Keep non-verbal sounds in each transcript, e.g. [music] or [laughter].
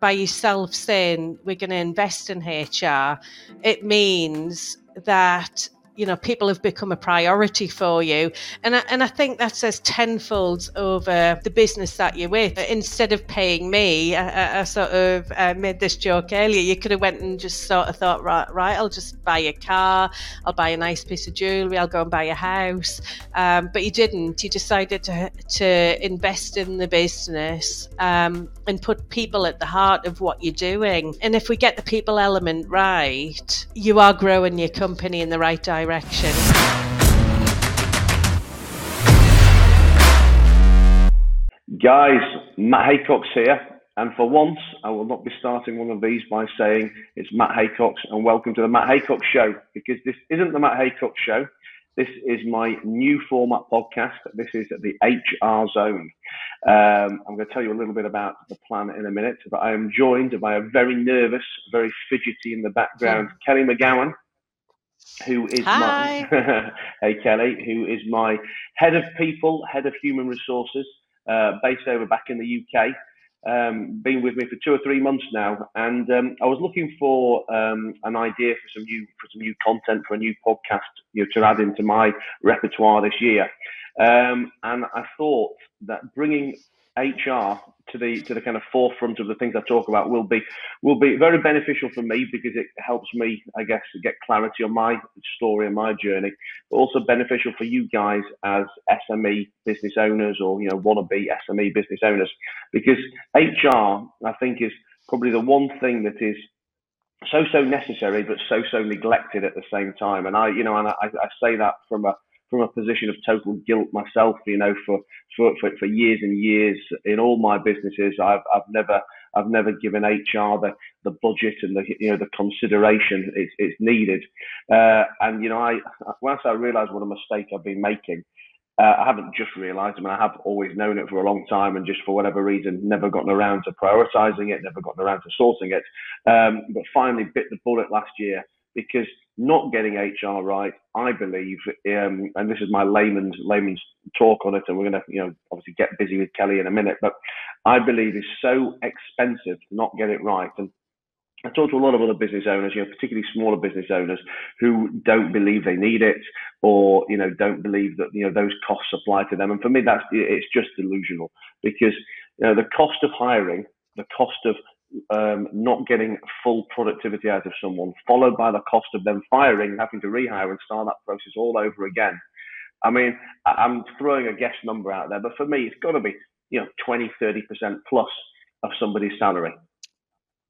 by yourself saying we're going to invest in HR, it means that you know people have become a priority for you. And I, and I think that says tenfold over the business that you're with. Instead of paying me I, I sort of uh, made this joke earlier you could have went and just sort of thought right right I'll just buy a car I'll buy a nice piece of jewelry I'll go and buy a house. Um, but you didn't. You decided to to invest in the business um, and put people at the heart of what you're doing. And if we get the people element right you are growing your company in the right direction direction. Guys, Matt Haycox here, and for once, I will not be starting one of these by saying it's Matt Haycox and welcome to the Matt Haycox Show, because this isn't the Matt Haycox Show. This is my new format podcast. This is the HR Zone. Um, I'm going to tell you a little bit about the plan in a minute, but I am joined by a very nervous, very fidgety in the background, Kelly McGowan who is Hi. my [laughs] hey Kelly, who is my head of people, head of human resources, uh, based over back in the UK. Um, been with me for two or three months now, and um, I was looking for um, an idea for some new for some new content for a new podcast, you know, to add into my repertoire this year. Um, and I thought that bringing HR to the to the kind of forefront of the things I talk about will be will be very beneficial for me because it helps me, I guess, get clarity on my story and my journey, but also beneficial for you guys as SME business owners or you know wannabe SME business owners. Because HR I think is probably the one thing that is so so necessary but so so neglected at the same time. And I you know and I, I say that from a from a position of total guilt myself. You know, for for for, for years and years in all my businesses, I've I've never I've never given HR the the budget and the you know the consideration it's it's needed. Uh, and you know, I once I realised what a mistake I've been making. Uh, I haven't just realised. I mean, I have always known it for a long time, and just for whatever reason, never gotten around to prioritising it, never gotten around to sourcing it. Um, but finally, bit the bullet last year because not getting HR right, I believe, um, and this is my layman's layman's talk on it, and we're going to, you know, obviously get busy with Kelly in a minute, but I believe is so expensive to not get it right. And I talk to a lot of other business owners, you know, particularly smaller business owners who don't believe they need it, or you know, don't believe that you know those costs apply to them. And for me, that's it's just delusional because you know the cost of hiring, the cost of um, not getting full productivity out of someone, followed by the cost of them firing, having to rehire and start that process all over again. I mean, I'm throwing a guess number out there, but for me, it's got to be, you know, 20, 30% plus of somebody's salary.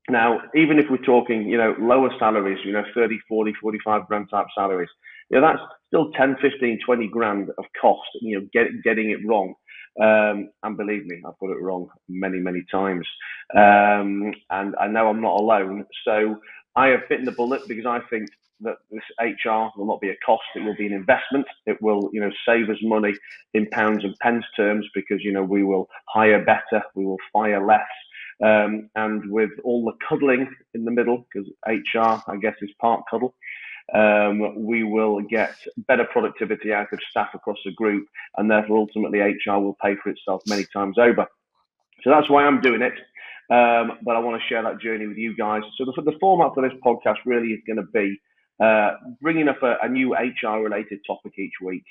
Now, even if we're talking, you know, lower salaries, you know, 30, 40, 45 grand type salaries, you know, that's still 10, 15, 20 grand of cost, you know, get, getting it wrong. Um, and believe me, I've got it wrong many, many times. Um, and I know I'm not alone. So I have bitten the bullet because I think that this HR will not be a cost. It will be an investment. It will, you know, save us money in pounds and pence terms because, you know, we will hire better, we will fire less. Um, and with all the cuddling in the middle, because HR, I guess, is part cuddle, um, we will get better productivity out of staff across the group, and therefore ultimately HR will pay for itself many times over. So that's why I'm doing it. Um, but I want to share that journey with you guys. So the, the format for this podcast really is going to be uh, bringing up a, a, new HR related topic each week,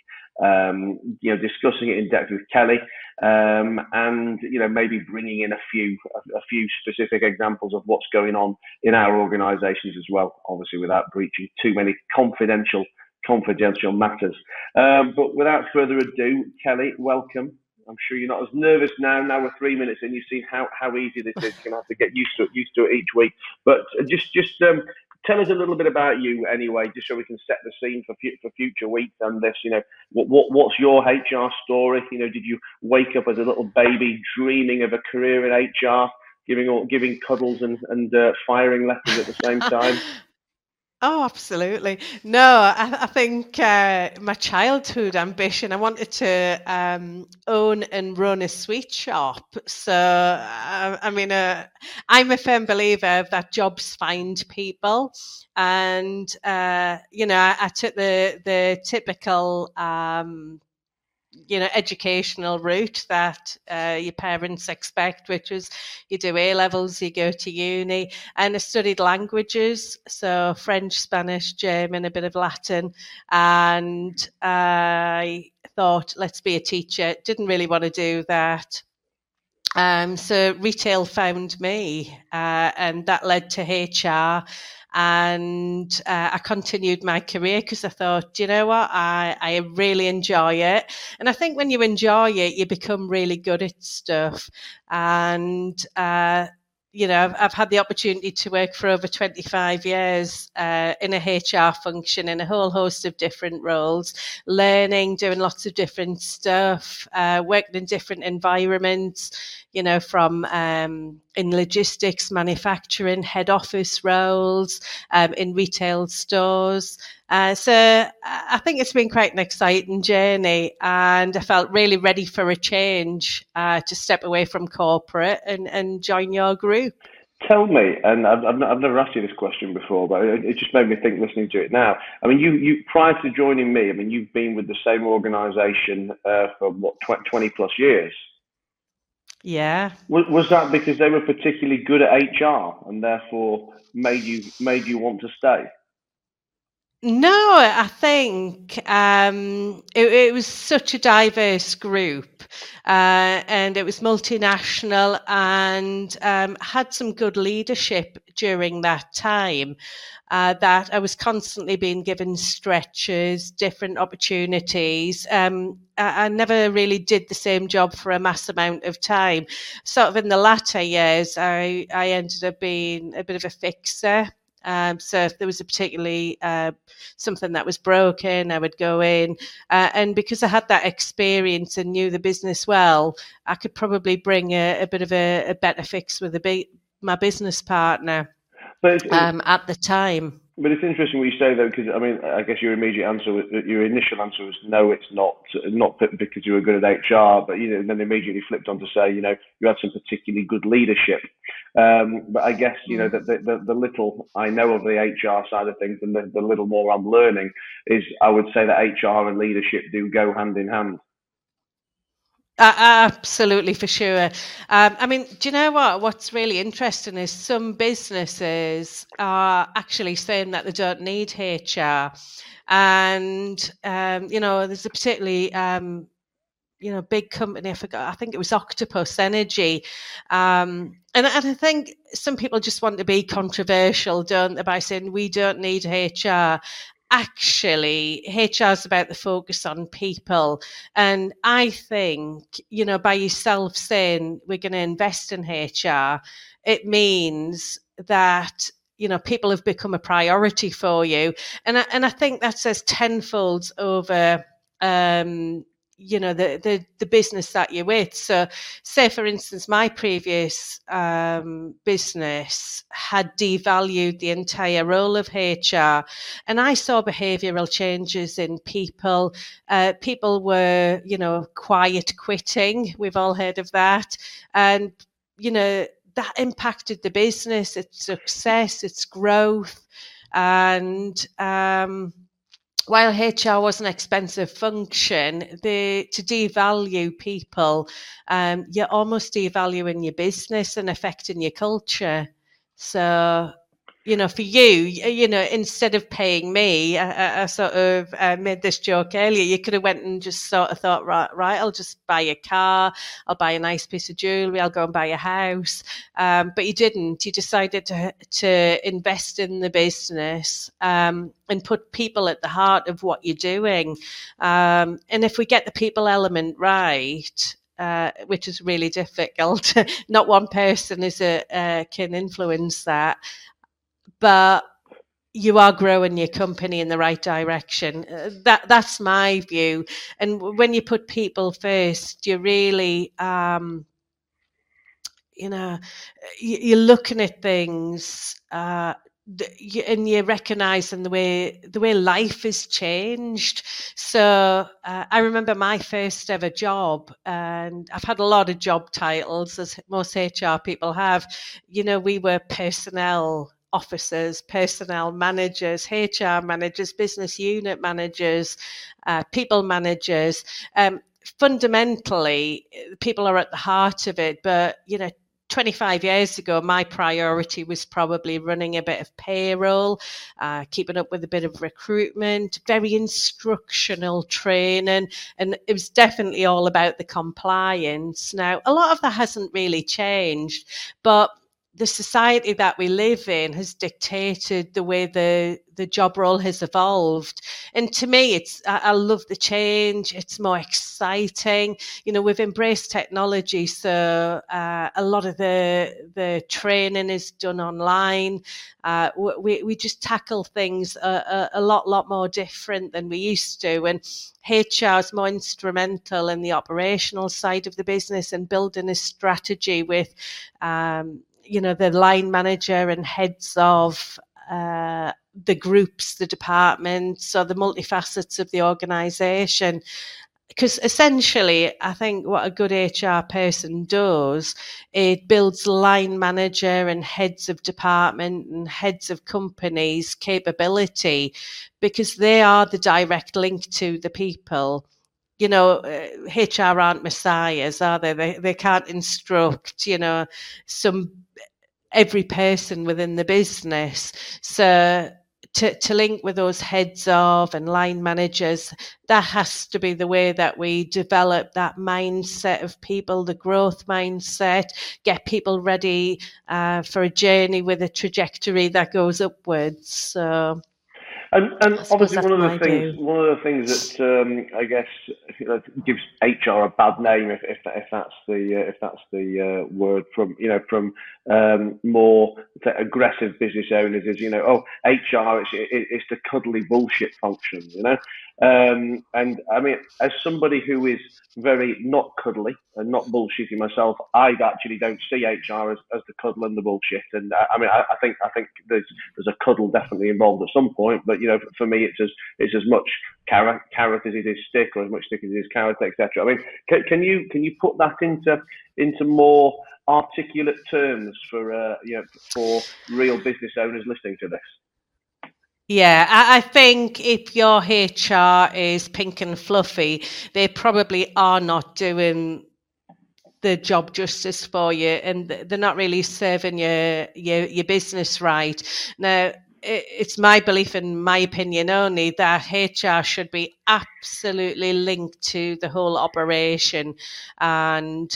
um, you know, discussing it in depth with Kelly, um, and you know, maybe bringing in a few a, a, few specific examples of what's going on in our organisations as well. Obviously, without breaching too many confidential confidential matters. Um, but without further ado, Kelly, welcome. I'm sure you're not as nervous now. Now we're three minutes and you've seen how, how easy this is. You're gonna have to get used to it, used to it each week. But just just um, tell us a little bit about you anyway, just so we can set the scene for for future weeks and this. You know, what, what what's your HR story? You know, did you wake up as a little baby dreaming of a career in HR, giving all, giving cuddles and and uh, firing letters at the same [laughs] time? Oh, absolutely. No, I, I think uh, my childhood ambition, I wanted to um, own and run a sweet shop. So, uh, I mean, uh, I'm a firm believer that jobs find people. And, uh, you know, I, I, took the, the typical um, you know educational route that uh, your parents expect, which was you do A levels, you go to uni, and I studied languages, so French, Spanish, German, a bit of Latin, and I thought let's be a teacher. Didn't really want to do that. Um, so retail found me, uh, and that led to HR and uh, I continued my career because I thought, you know what, I, I really enjoy it. And I think when you enjoy it, you become really good at stuff. And uh, you know, I've, I've, had the opportunity to work for over 25 years uh, in a HR function in a whole host of different roles, learning, doing lots of different stuff, uh, working in different environments, you know, from um, in logistics, manufacturing, head office roles, um, in retail stores. Uh, so I think it's been quite an exciting journey, and I felt really ready for a change uh, to step away from corporate and, and join your group. Tell me, and I've, I've, I've never asked you this question before, but it, it just made me think listening to it now. I mean, you, you prior to joining me, I mean, you've been with the same organisation uh, for what twenty plus years. Yeah. Was, was that because they were particularly good at HR and therefore made you made you want to stay? No, I think um, it, it, was such a diverse group, uh, and it was multinational, and um, had some good leadership during that time. Uh, that I was constantly being given stretches, different opportunities. Um, I, I, never really did the same job for a mass amount of time. Sort of in the latter years, I, I ended up being a bit of a fixer. Um, so if there was a particularly uh, something that was broken, I would go in, uh, and because I had that experience and knew the business well, I could probably bring a, a bit of a, a, better fix with a, my business partner um, at the time. But it's interesting what you say though, because I mean, I guess your immediate answer, your initial answer was no, it's not, not because you were good at HR, but you know, then immediately flipped on to say, you know, you had some particularly good leadership. Um, but I guess you know mm. the, the, the little I know of the HR side of things, and the, the little more I'm learning is, I would say that HR and leadership do go hand in hand. Uh, absolutely, for sure. Um, I mean, do you know what? What's really interesting is some businesses are actually saying that they don't need HR, and um, you know, there's a particularly um, you know big company. I forgot. I think it was Octopus Energy, um, and, and I think some people just want to be controversial, don't they, by saying we don't need HR actually HR is about the focus on people. And I think, you know, by yourself saying we're going to invest in HR, it means that you know people have become a priority for you and I, and I think that says tenfold over um, you know the, the the business that you're with. So say for instance my previous um, business had devalued the entire role of hr and i saw behavioral changes in people. Uh, people were you know quiet quitting we've all heard of that. And you know that impacted the business its success its growth. And um, while HR was an expensive function, the, to devalue people, um, you're almost devaluing your business and affecting your culture. So you know, for you, you know, instead of paying me, I, I sort of uh, made this joke earlier. You could have went and just sort of thought, right, right, I'll just buy a car, I'll buy a nice piece of jewelry, I'll go and buy a house. Um, but you didn't. You decided to to invest in the business um, and put people at the heart of what you're doing. Um, and if we get the people element right, uh, which is really difficult. [laughs] Not one person is a, uh, can influence that but you are growing your company in the right direction. Uh, that that's my view. And when you put people first, you really, um, you know, you're looking at things. Uh, and you're recognizing the way the way life has changed. So uh, I remember my first ever job, and I've had a lot of job titles, as most HR people have. You know, we were personnel officers, personnel managers, HR managers, business unit managers, uh, people managers. Um, fundamentally, people are at the heart of it. But you know, 25 years ago, my priority was probably running a bit of payroll, uh, keeping up with a bit of recruitment, very instructional training, and it was definitely all about the compliance. Now, a lot of that hasn't really changed, but the society that we live in has dictated the way the the job role has evolved. And to me it's I, I, love the change. It's more exciting. You know we've embraced technology so uh, a lot of the the training is done online. Uh, we, we just tackle things a, a, a lot lot more different than we used to. And HR is more instrumental in the operational side of the business and building a strategy with um, you know, the line manager and heads of uh, the groups, the departments, or the multifacets of the organisation. Because essentially, I think what a good HR person does, it builds line manager and heads of department and heads of companies capability because they are the direct link to the people you know, HR uh, aren't messiahs, are they? They they can't instruct, you know, some every person within the business. So to, to link with those heads of and line managers, that has to be the way that we develop that mindset of people, the growth mindset, get people ready uh, for a journey with a trajectory that goes upwards. So and, and obviously, one of the things, one of the things that um, I guess you know, gives HR a bad name, if, if, if that's the uh, if that's the uh, word from you know from um, more aggressive business owners, is you know, oh, HR, it's it's the cuddly bullshit function, you know. Um, and I mean, as somebody who is very not cuddly and not bullshitting myself, I actually don't see HR as, as the cuddle and the bullshit. And uh, I mean, I, I, think I think there's there's a cuddle definitely involved at some point, but you know, for me, it's as it's as much carrot carrot as it is stick, or as much stick as it is carrot, etc. I mean, can, can you can you put that into into more articulate terms for uh, you know, for real business owners listening to this? Yeah, I, think if your HR is pink and fluffy, they probably are not doing the job justice for you, and they're not really serving your your, your business right. Now, it's my belief and my opinion only that HR should be absolutely linked to the whole operation and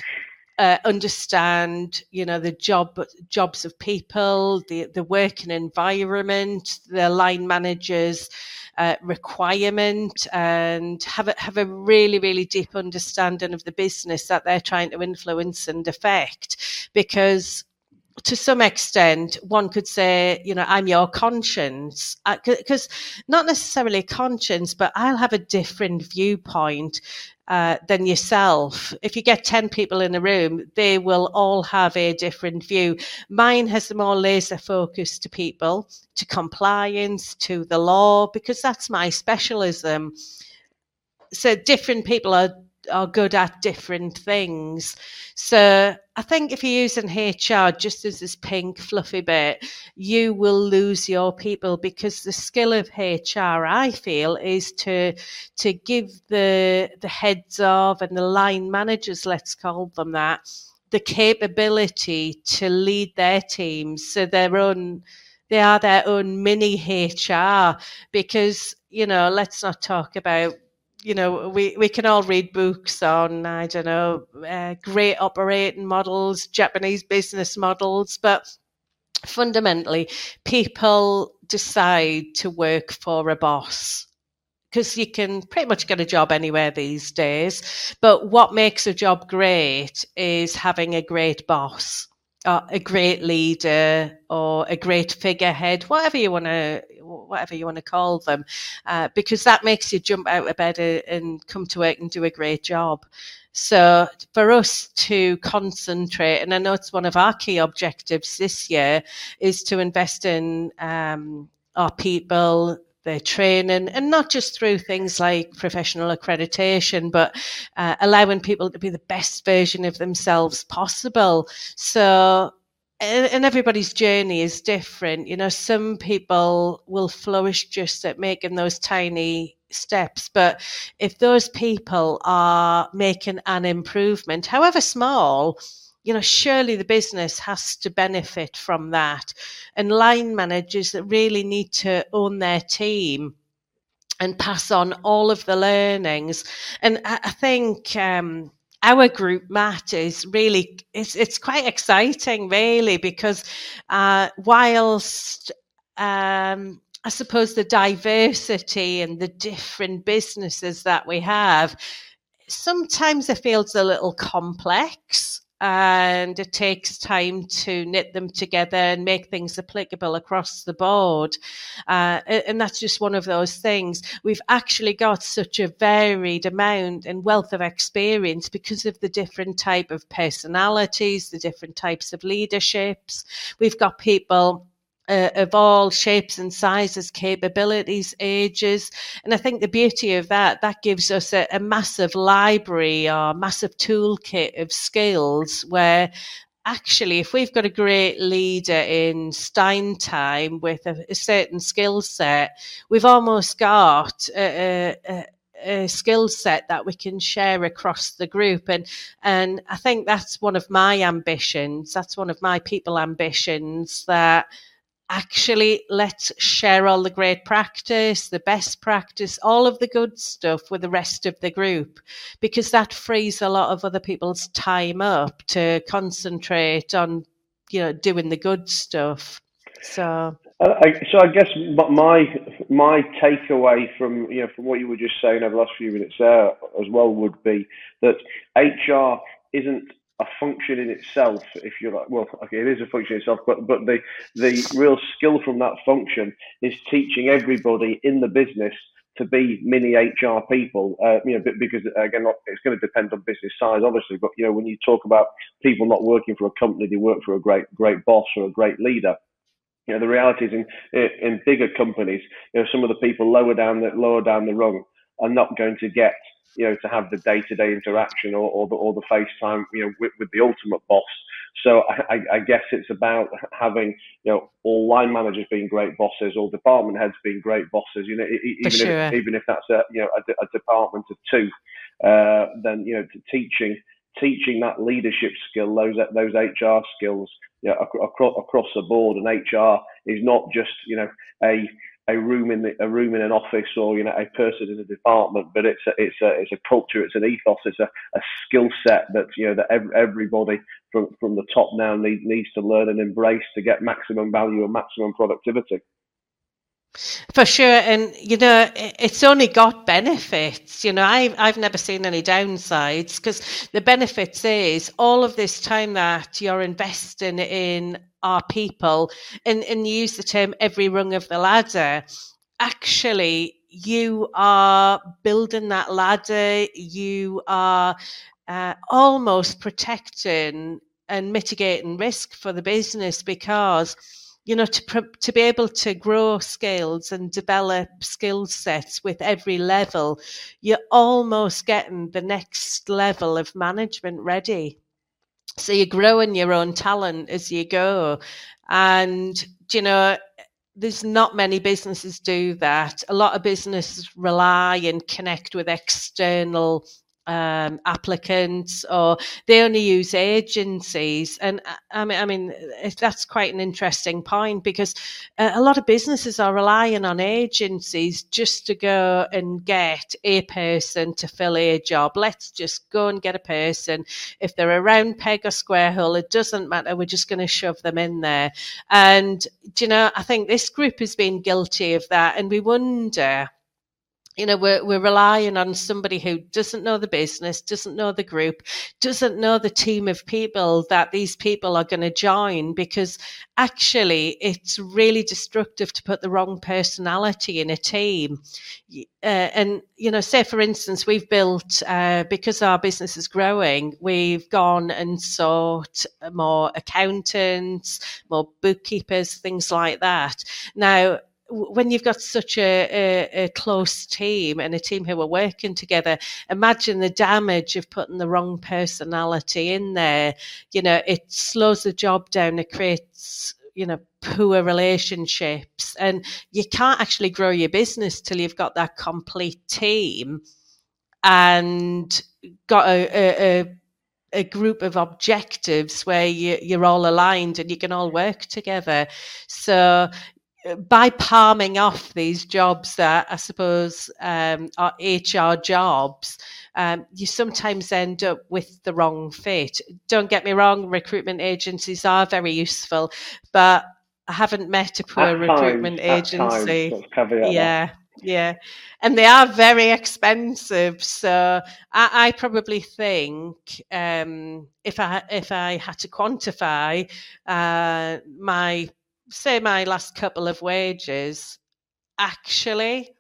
uh, understand, you know, the job jobs of people, the the working environment, the line managers. Uh, requirement and have a, have a really really deep understanding of the business that they're trying to influence and affect because to some extent, one could say, you know, I'm your conscience, because uh, not necessarily conscience, but I'll have a different viewpoint uh, than yourself. If you get 10 people in a room, they will all have a different view. Mine has a more laser focus to people, to compliance, to the law, because that's my specialism. So different people are are good at different things. So I think if you're using HR just as this pink fluffy bit, you will lose your people because the skill of HR, I feel, is to to give the the heads of and the line managers, let's call them that, the capability to lead their teams so their own they are their own mini HR because you know let's not talk about you know, we, we can all read books on, I don't know, uh, great operating models, Japanese business models, but fundamentally, people decide to work for a boss because you can pretty much get a job anywhere these days. But what makes a job great is having a great boss uh, a great leader or a great figurehead, whatever you want to whatever you want to call them, uh, because that makes you jump out of bed and come to work and do a great job. So for us to concentrate, and I know it's one of our key objectives this year, is to invest in um, our people, their training, and not just through things like professional accreditation, but uh, allowing people to be the best version of themselves possible. So, and everybody's journey is different. You know, some people will flourish just at making those tiny steps. But if those people are making an improvement, however small, you know, surely the business has to benefit from that. And line managers that really need to own their team and pass on all of the learnings. And I, think um, our group, Matt, is really it's it's quite exciting, really, because uh, whilst um, I suppose the diversity and the different businesses that we have, sometimes it feels a little complex and it takes time to knit them together and make things applicable across the board. Uh, and that's just one of those things. We've actually got such a varied amount and wealth of experience because of the different type of personalities, the different types of leaderships. We've got people uh, of all shapes and sizes, capabilities, ages. And I think the beauty of that, that gives us a, a massive library or massive toolkit of skills where actually, if we've got a great leader in Stein time with a, a certain skill set, we've almost got a, a, a skill set that we can share across the group and and I think that's one of my ambitions that's one of my people ambitions that actually let's share all the great practice, the best practice, all of the good stuff with the rest of the group, because that frees a lot of other people's time up to concentrate on, you know, doing the good stuff. So. I, so I guess my my takeaway from you know from what you were just saying over the last few minutes there as well would be that HR isn't a function in itself, if you're like. Well, okay, it is a function itself, but but the the real skill from that function is teaching everybody in the business to be mini HR people. Uh, you know, because again, it's going to depend on business size, obviously. But you know, when you talk about people not working for a company, they work for a great great boss or a great leader. You know, the reality is in in bigger companies, you know, some of the people lower down the lower down the rung are not going to get you know, to have the day-to-day interaction or, or the or the FaceTime, you know, with, with the ultimate boss. So I, I, guess it's about having, you know, all line managers being great bosses, all department heads being great bosses. You know, even sure. if even if that's a you know a, a department of two, uh, then you know, teaching teaching that leadership skill, those those HR skills, you know, across across the board. And HR is not just you know a a room in the, a room in an office or you know a person in a department, but it's a, it's a it's a culture, it's an ethos, it's a, a skill set that you know that every, everybody from from the top now need, needs to learn and embrace to get maximum value and maximum productivity. For sure, and you know it's only got benefits. You know, I've I've never seen any downsides because the benefits is all of this time that you're investing in our people, and and use the term every rung of the ladder. Actually, you are building that ladder. You are uh, almost protecting and mitigating risk for the business because you know to to be able to grow skills and develop skill sets with every level you're almost getting the next level of management ready so you're growing your own talent as you go. And you know there's not many businesses do that. A lot of businesses rely and connect with external um, applicants or they only use agencies. And uh, I mean, I mean, that's quite an interesting point because uh, a lot of businesses are relying on agencies just to go and get a person to fill a job. Let's just go and get a person. If they're a round peg or square hole, it doesn't matter. We're just going to shove them in there. And, you know, I think this group has been guilty of that. And we wonder you know we're, we're relying on somebody who doesn't know the business doesn't know the group doesn't know the team of people that these people are going to join because actually it's really destructive to put the wrong personality in a team. Uh, and you know say for instance we've built uh, because our business is growing we've gone and sought more accountants more bookkeepers things like that. Now when you've got such a, a, a, close team and a team who are working together, imagine the damage of putting the wrong personality in there. You know, it slows the job down. It creates, you know, poor relationships. And you can't actually grow your business till you've got that complete team and got a, a, a a group of objectives where you, you're all aligned and you can all work together. So by palming off these jobs that I suppose um, are HR jobs, um, you sometimes end up with the wrong fit. Don't get me wrong, recruitment agencies are very useful, but I haven't met a poor at recruitment times, agency. yeah, yeah, and they are very expensive. So I, I probably think um, if I if I had to quantify uh, my say my last couple of wages, actually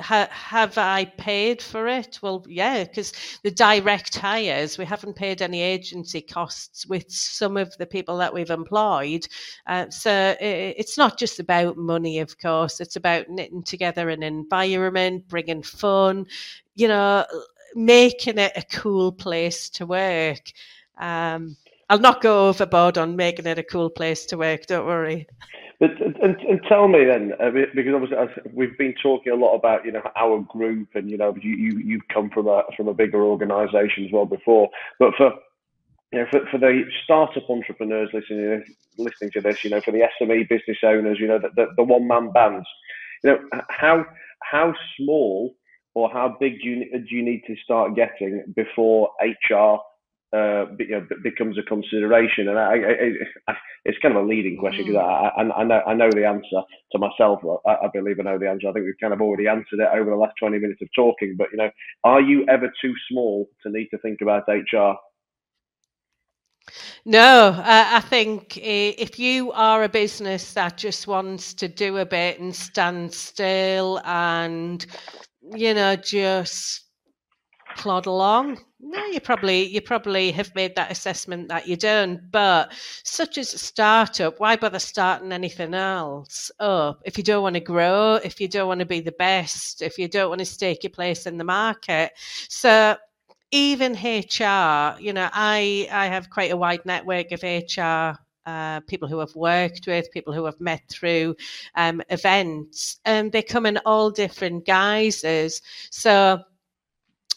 ha- have I paid for it? Well, yeah, because the direct hires, we haven't paid any agency costs with some of the people that we've employed. Uh, so it, it's not just about money, of course, it's about knitting together an environment, bringing fun, you know, making it a cool place to work. Um, I'll not go overboard on making it a cool place to work, don't worry. But and, and tell me then, uh, because obviously we've been talking a lot about you know our group, and you know you, you you've come from a from a bigger organisation as well before. But for you know, for, for the startup entrepreneurs listening listening to this, you know, for the SME business owners, you know, the, the, the one man bands, you know, how how small or how big do you, do you need to start getting before HR uh, you know, becomes a consideration. And I, I, I, it's kind of a leading question because mm. I, I, know I know the answer to myself. I, believe I know the answer. I think we've kind of already answered it over the last 20 minutes of talking. But you know, are you ever too small to need to think about HR? No, uh, I think if you are a business that just wants to do a bit and stand still and, you know, just plod along, no, you probably you probably have made that assessment that you don't. But such as a startup, why bother starting anything else up if you don't want to grow, if you don't want to be the best, if you don't want to stake your place in the market? So even HR, you know, I I have quite a wide network of HR uh, people who have worked with, people who have met through um, events, and they come in all different guises. So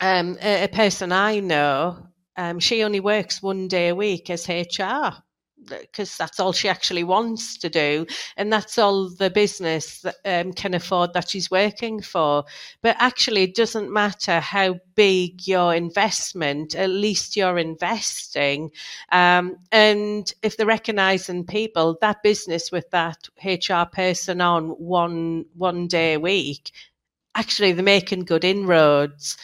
um, a, a, person I know, um, she only works one day a week as HR because that's all she actually wants to do, and that's all the business that, um, can afford that she's working for. But actually, it doesn't matter how big your investment; at least you're investing. Um, and if they're recognising people, that business with that HR person on one one day a week, actually, they're making good inroads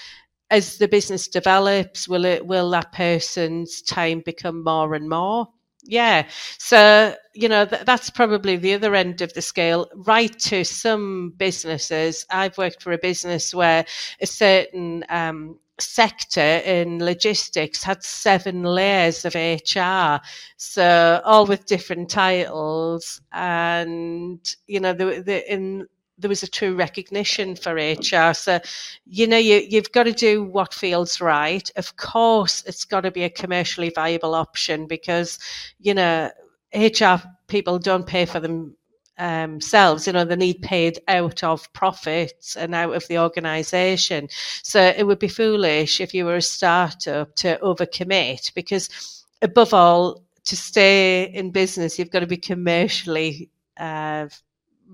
as the business develops, will it will that person's time become more and more? Yeah. So, you know, th- that's probably the other end of the scale, right to some businesses. I've worked for a business where a certain um, sector in logistics had seven layers of HR. So, all with different titles. And, you know, the, the, in there was a true recognition for HR. So, you know, you, you've got to do what feels right. Of course, it's got to be a commercially viable option because, you know, HR people don't pay for them themselves. You know, they need paid out of profits and out of the organisation. So it would be foolish if you were a startup to overcommit because, above all, to stay in business, you've got to be commercially uh,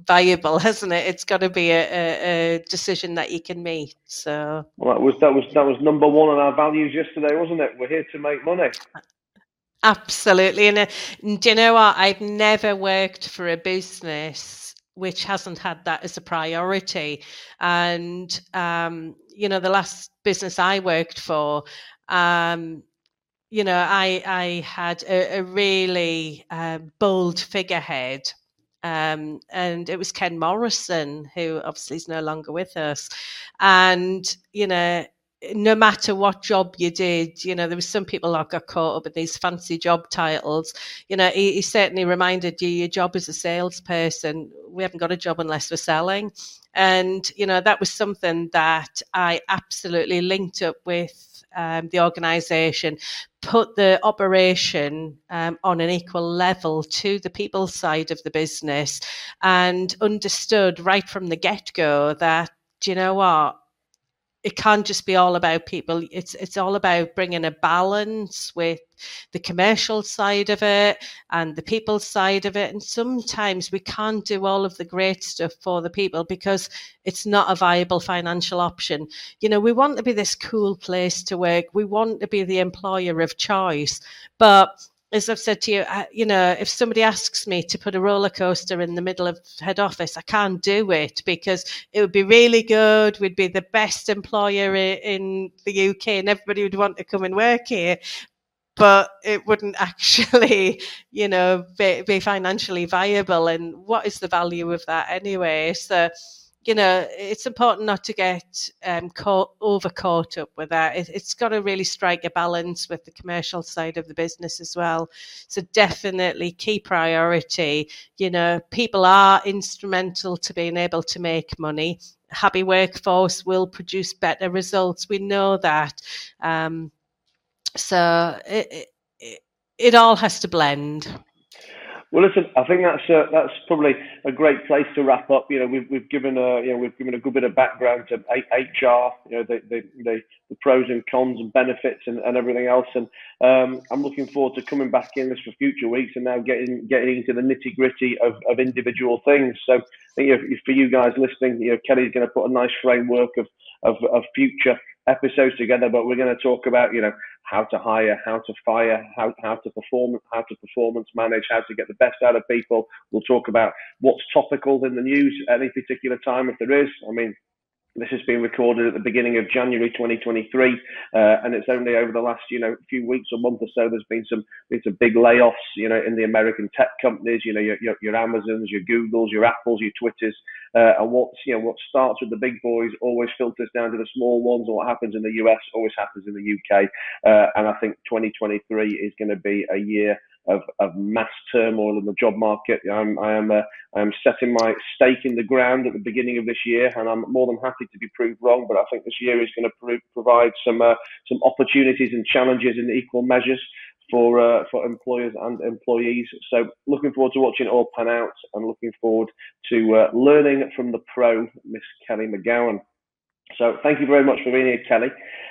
viable, [laughs] hasn't it? It's got to be a, a, a, decision that you can make. So well, that was that was that was number one on our values yesterday, wasn't it? We're here to make money. Absolutely, and, uh, and do you know what? I've never worked for a business which hasn't had that as a priority, and um, you know, the last business I worked for. Um, you know, I I had a, a really uh, bold figurehead um, and it was Ken Morrison, who obviously is no longer with us. And, you know, no matter what job you did, you know, there was some people that got caught up with these fancy job titles. You know, he, he certainly reminded you your job as a salesperson. We haven't got a job unless we're selling. And, you know, that was something that I absolutely linked up with um, the organisation, put the operation um, on an equal level to the people side of the business, and understood right from the get go that, you know what? It can't just be all about people. It's it's all about bringing a balance with the commercial side of it and the people side of it. And sometimes we can't do all of the great stuff for the people because it's not a viable financial option. You know, we want to be this cool place to work. We want to be the employer of choice, but as I've said to you, I, you know, if somebody asks me to put a roller coaster in the middle of head office, I can't do it because it would be really good. We'd be the best employer in the UK, and everybody would want to come and work here. But it wouldn't [laughs] actually, you know, be, be financially viable. And what is the value of that anyway? So you know, it's important not to get um, caught, over caught up with that. It, has got to really strike a balance with the commercial side of the business as well. So definitely key priority. You know, people are instrumental to being able to make money. Happy workforce will produce better results. We know that. Um, so it, it, it all has to blend. Well, listen, I think that's uh, that's probably a great place to wrap up. You know, we've we've given a you know we've given a good bit of background to HR, you know, the the, the, the pros and cons and benefits and, and everything else. And um, I'm looking forward to coming back in this for future weeks and now getting getting into the nitty gritty of, of individual things. So, I think for you guys listening, you know, Kelly's going to put a nice framework of of, of future episodes together, but we're going to talk about, you know, how to hire, how to fire, how, how to perform, how to performance manage, how to get the best out of people. We'll talk about what's topical in the news at any particular time, if there is. I mean, this has been recorded at the beginning of January 2023, uh, and it's only over the last, you know, few weeks or month or so. There's been some, been some big layoffs, you know, in the American tech companies. You know, your, your, your Amazons, your Googles, your Apples, your Twitters, uh, and what's, you know, what starts with the big boys always filters down to the small ones. And what happens in the US always happens in the UK. Uh, and I think 2023 is going to be a year of, of mass turmoil in the job market. I'm, I am, uh, I am setting my stake in the ground at the beginning of this year, and I'm more than happy to be proved wrong. But I think this year is going to pro- provide some uh, some opportunities and challenges in equal measures for uh, for employers and employees. So looking forward to watching it all pan out, and looking forward to uh, learning from the pro, Miss Kelly McGowan. So thank you very much for being here, Kelly.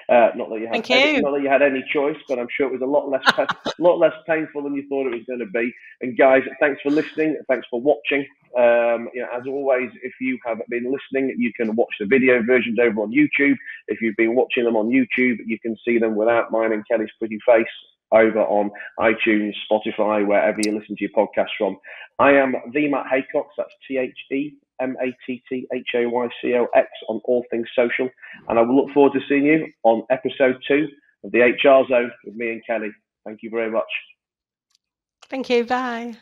Uh, not that you had any, not that you had any choice, but I'm sure it was a lot less [laughs] a lot less painful than you thought it was going to be. And guys, thanks for listening. Thanks for watching. Um, you know, as always, if you have been listening, you can watch the video versions over on YouTube. If you've been watching them on YouTube, you can see them without mine and Kelly's pretty face over on iTunes, Spotify, wherever you listen to your podcast from. I am the Matt Haycox. That's T H E M A T T H A Y C O X on all things social. And I will look forward to seeing you on episode two of the HR Zone with me and Kelly. Thank you very much. Thank you. Bye.